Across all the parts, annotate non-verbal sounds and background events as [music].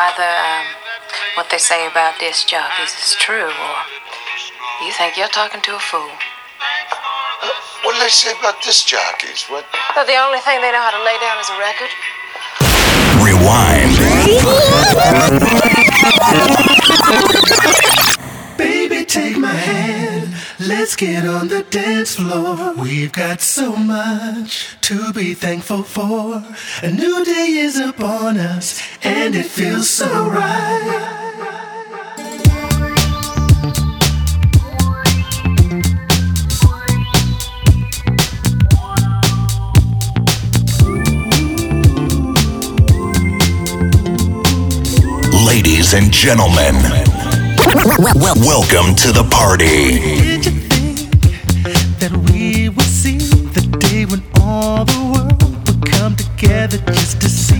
Either um, what they say about disc jockeys is true, or you think you're talking to a fool. Uh, what do they say about disc jockeys? What? Well, the only thing they know how to lay down is a record. Rewind. [laughs] Baby, take my hand. Let's get on the dance floor. We've got so much to be thankful for. A new day is upon us, and it feels so right. Ladies and gentlemen, welcome to the party. together just to see.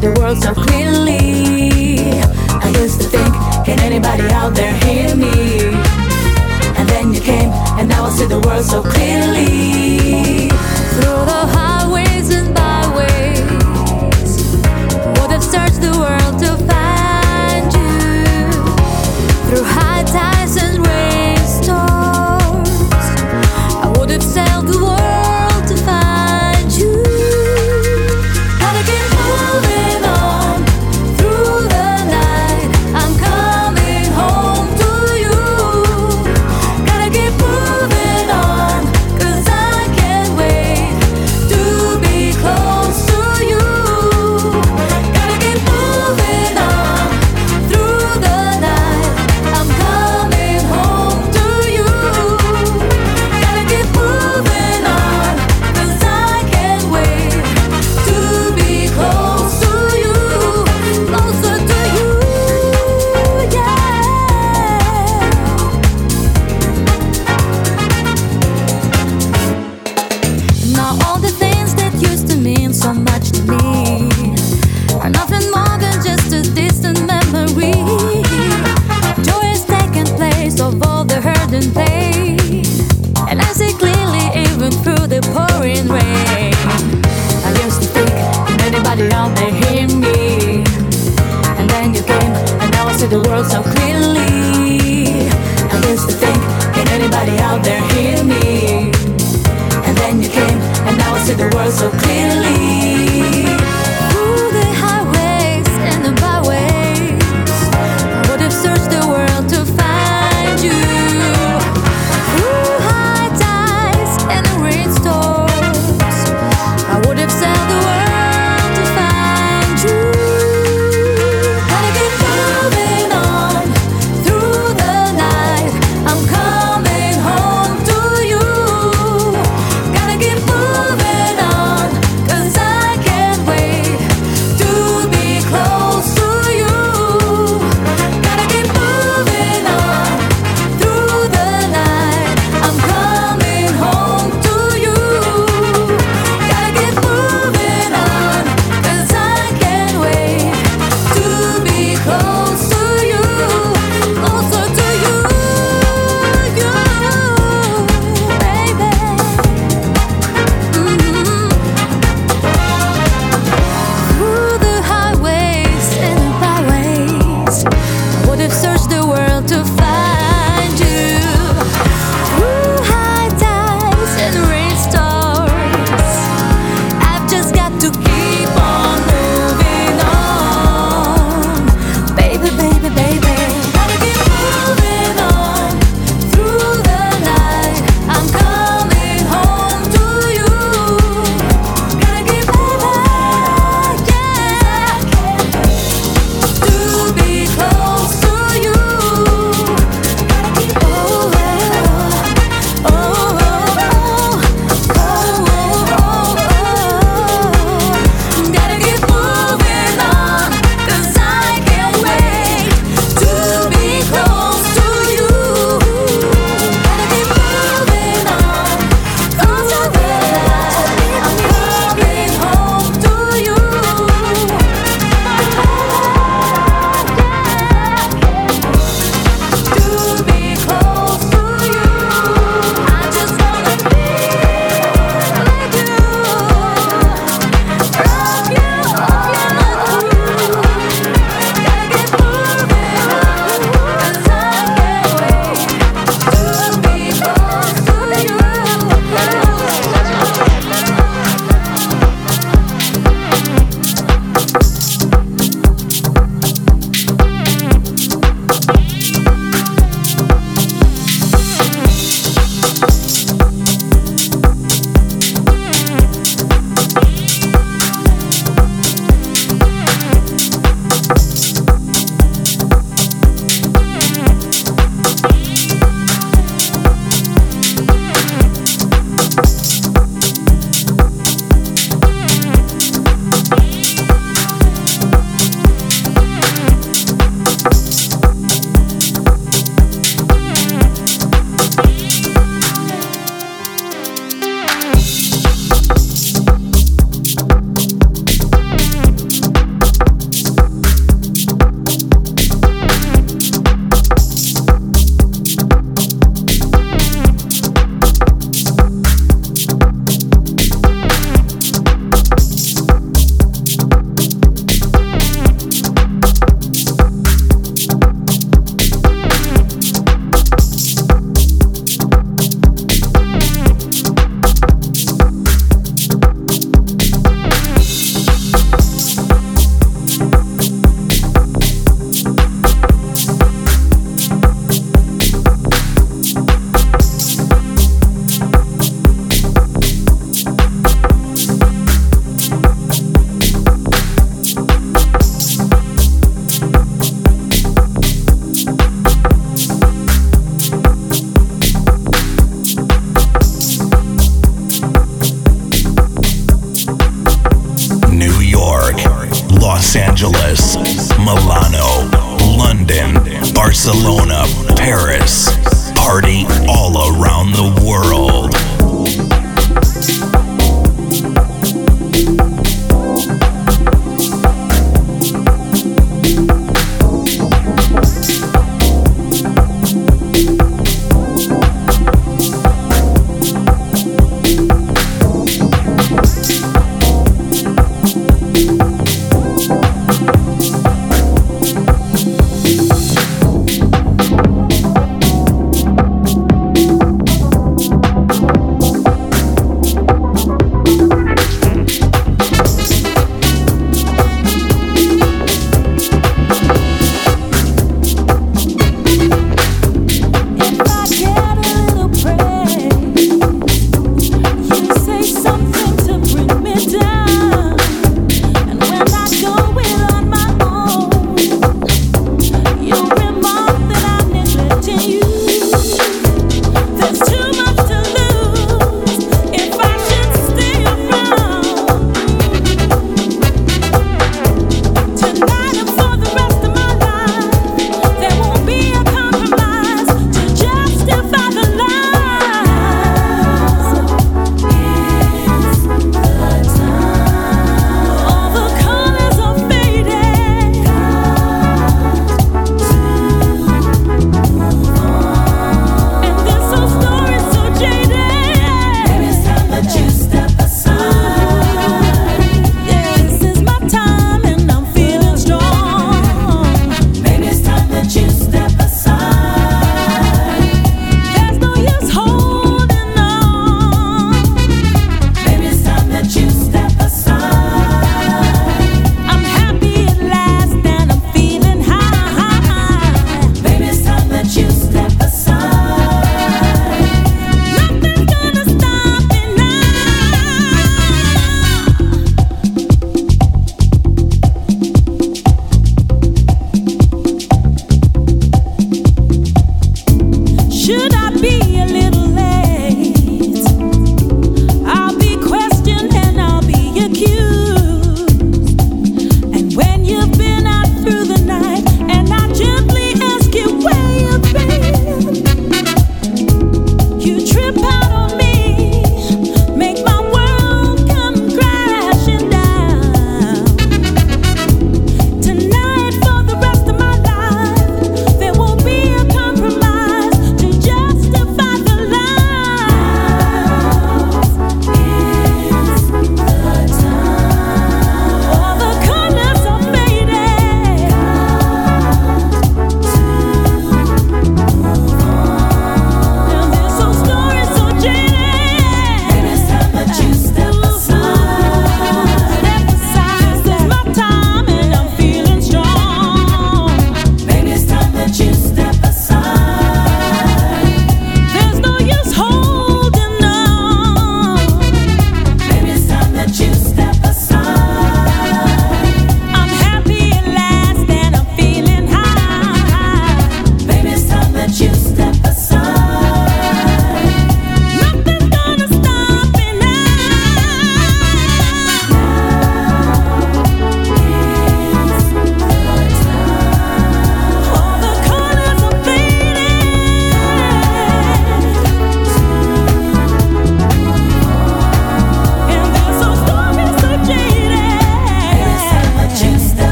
the world so clearly. I used to think, can anybody out there hear me? And then you came, and now I see the world so clearly.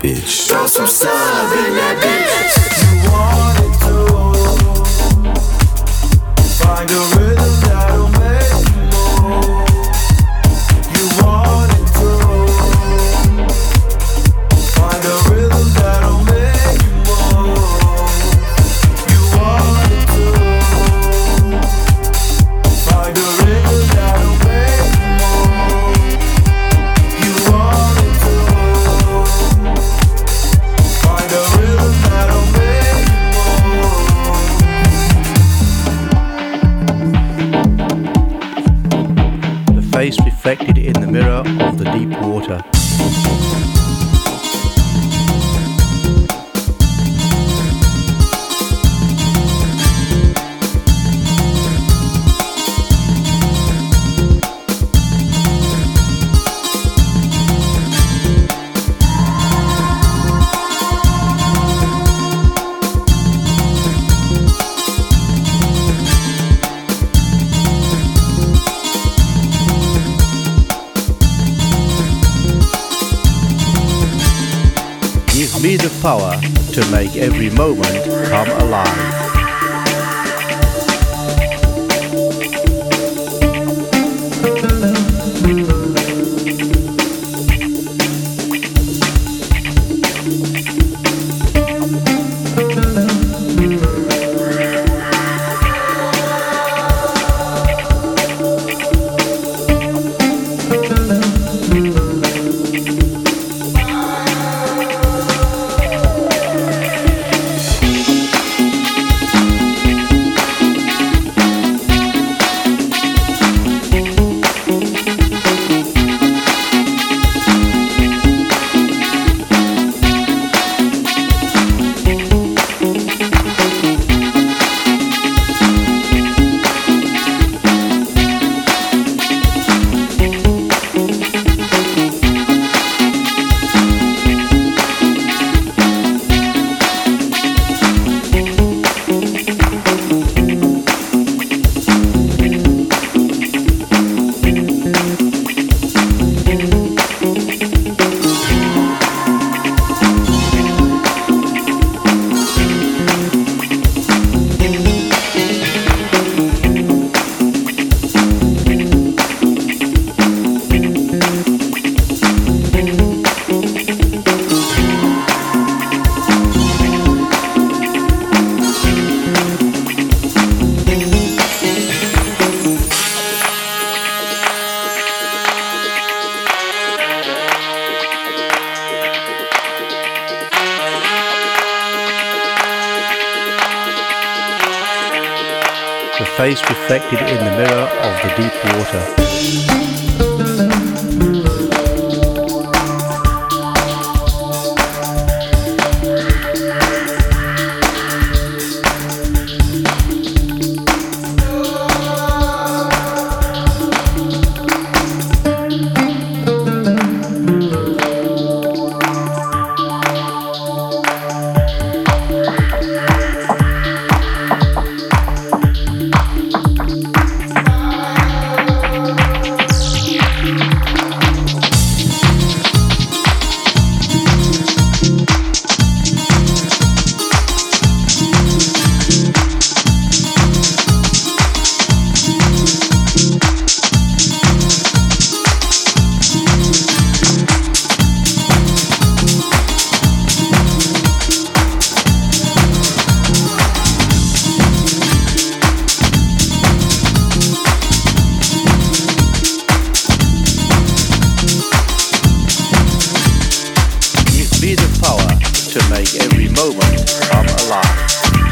Bitch. the power to make every moment come alive.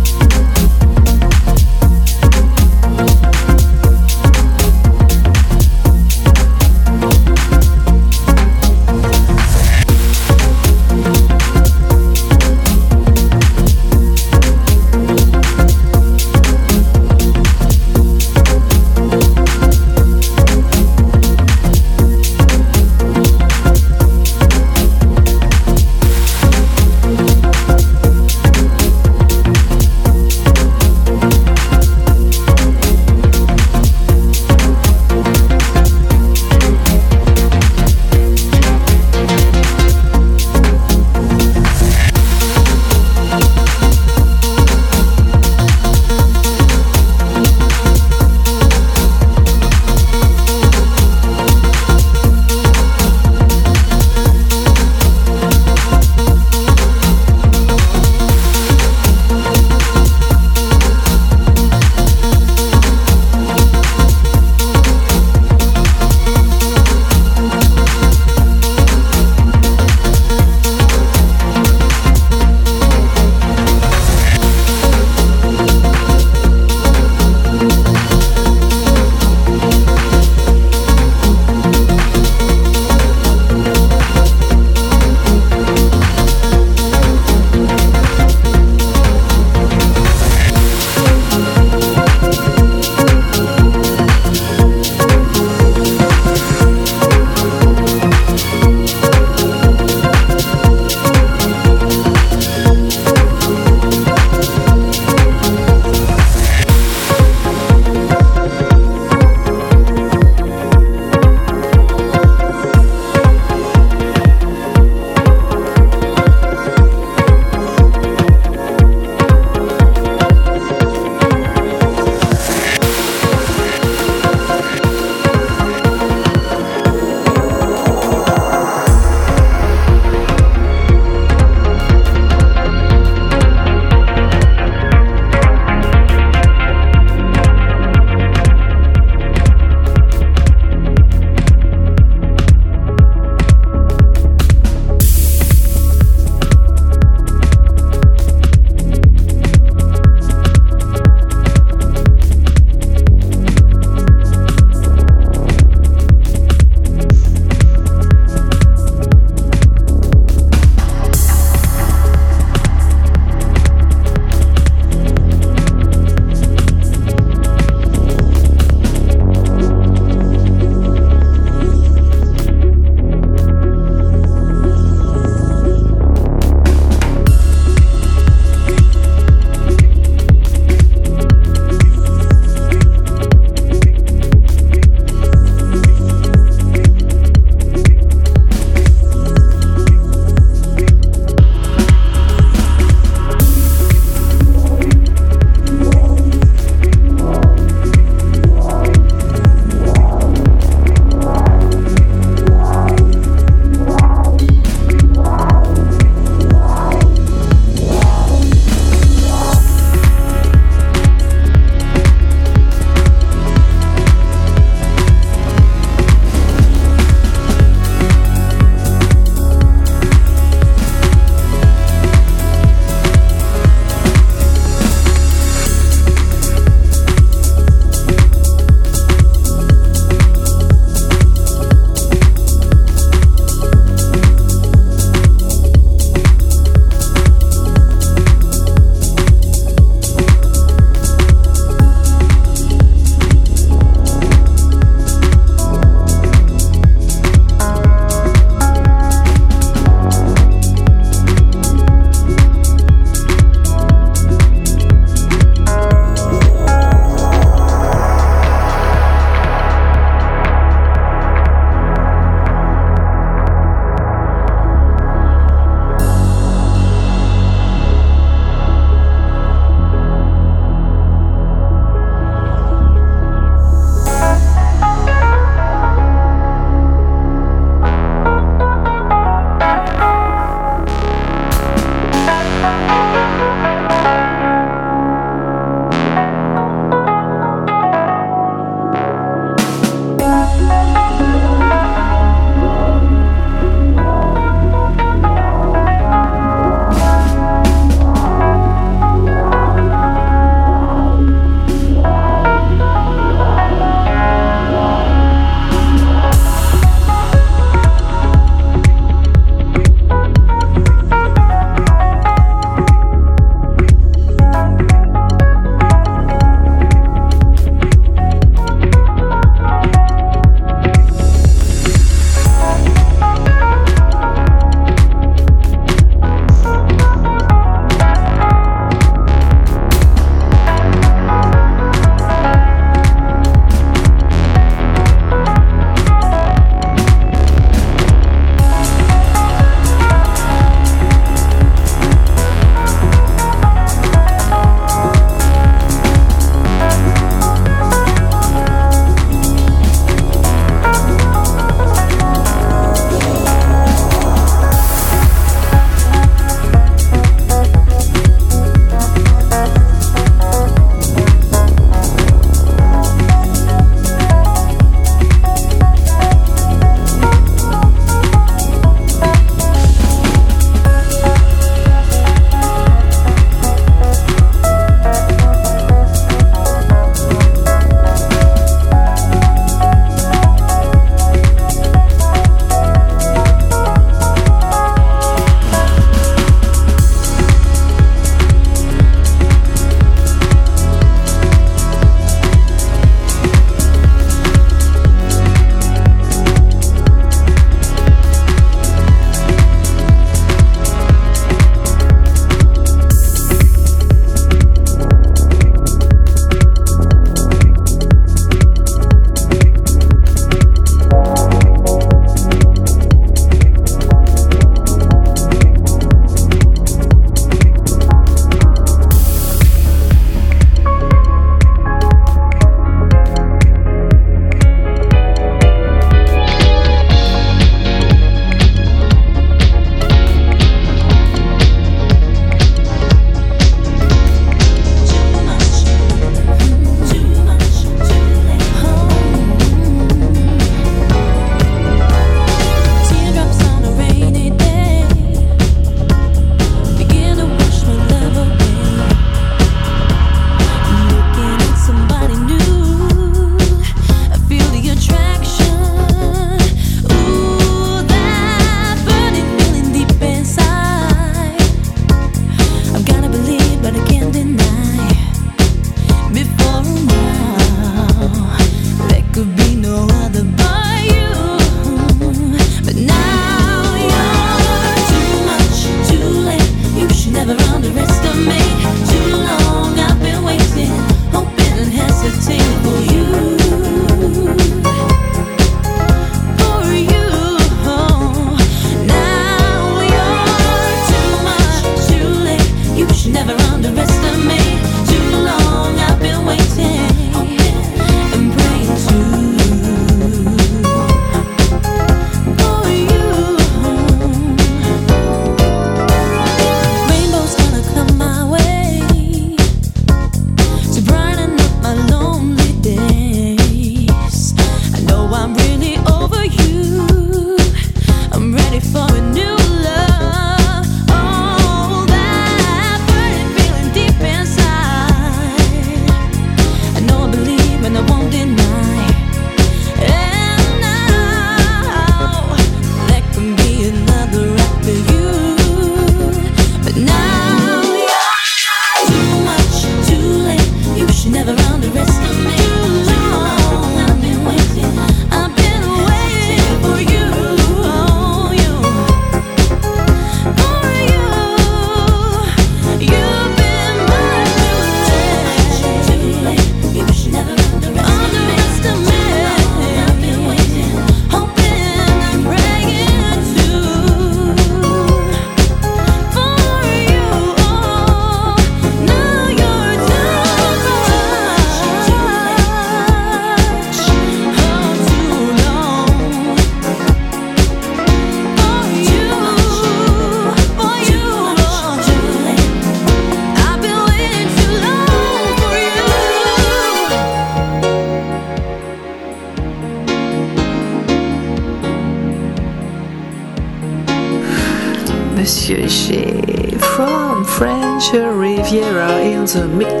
The mix.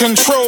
Control.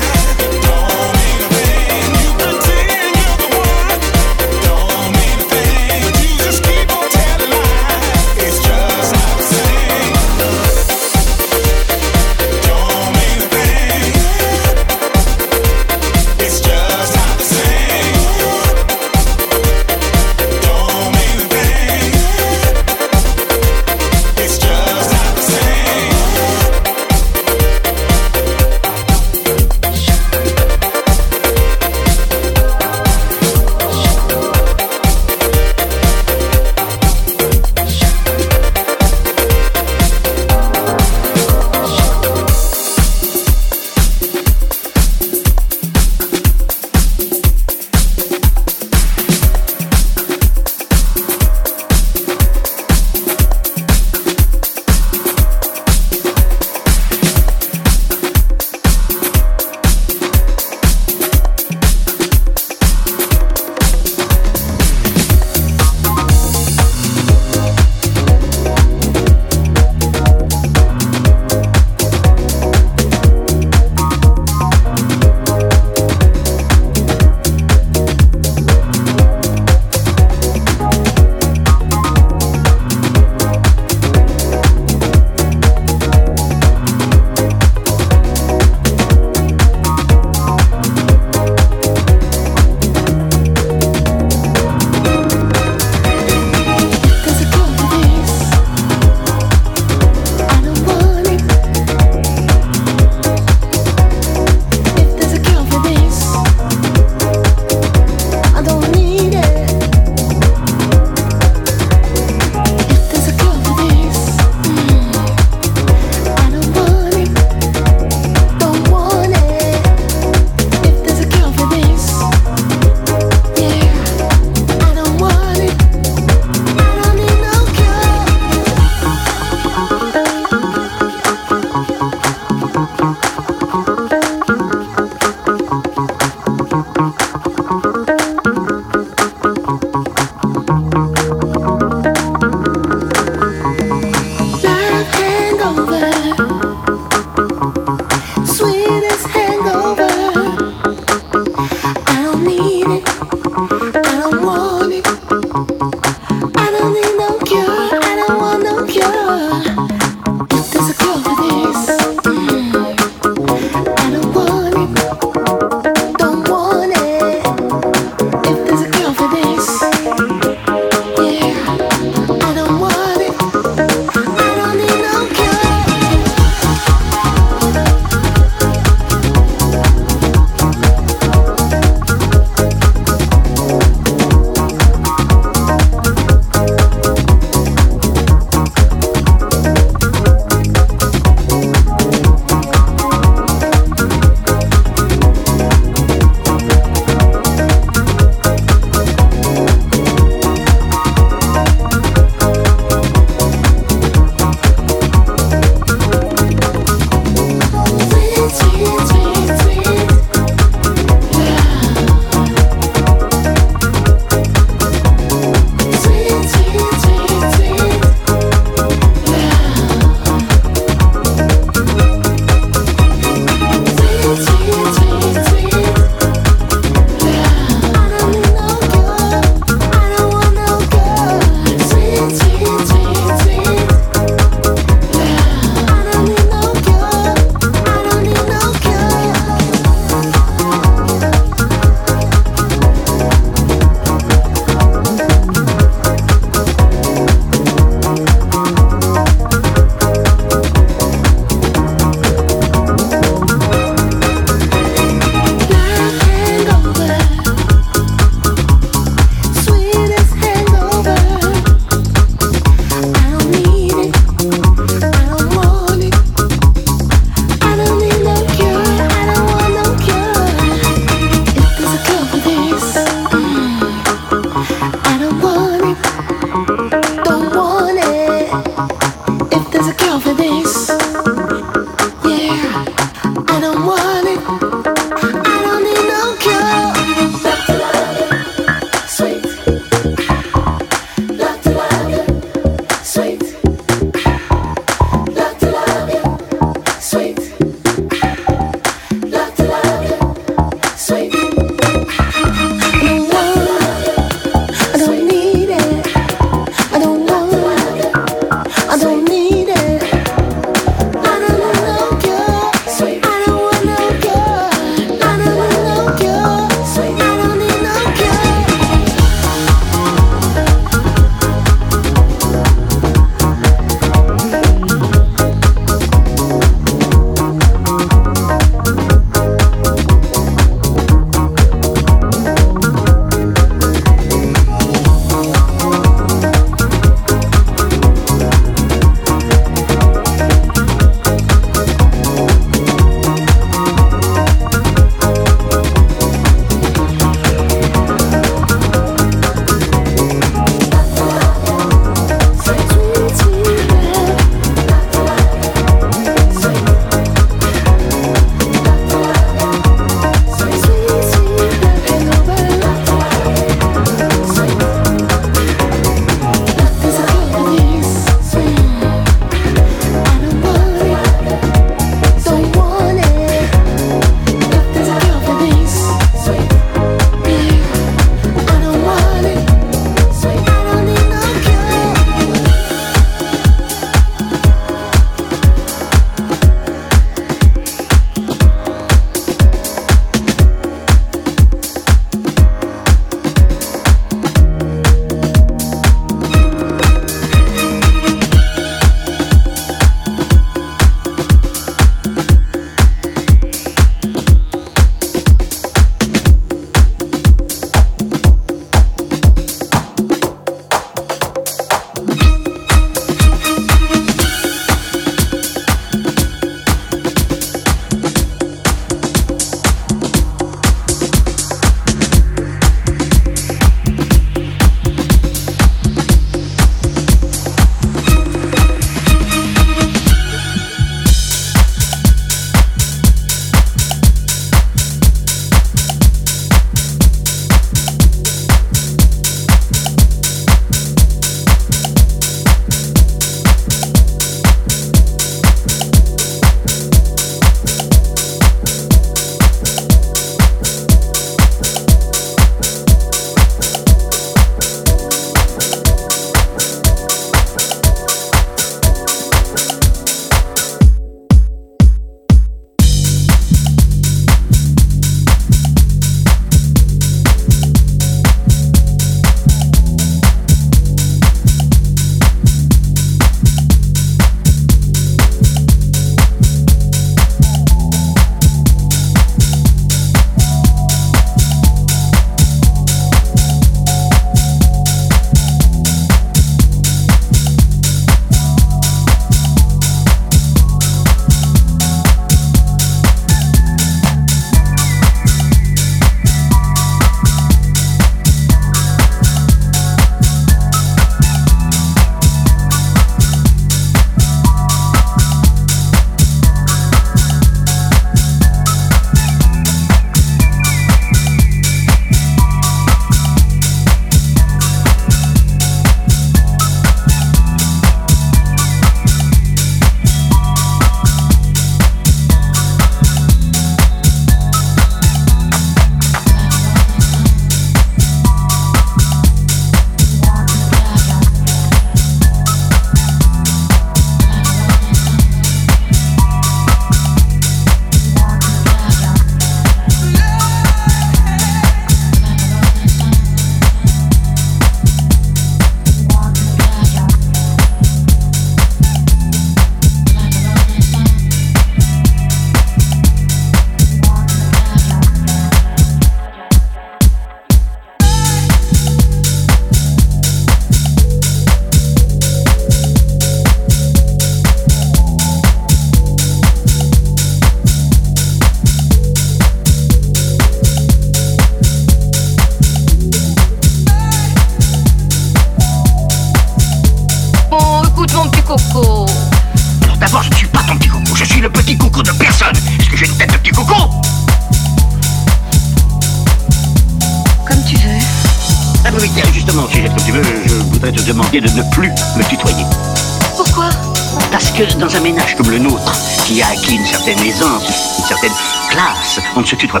raconte ce dois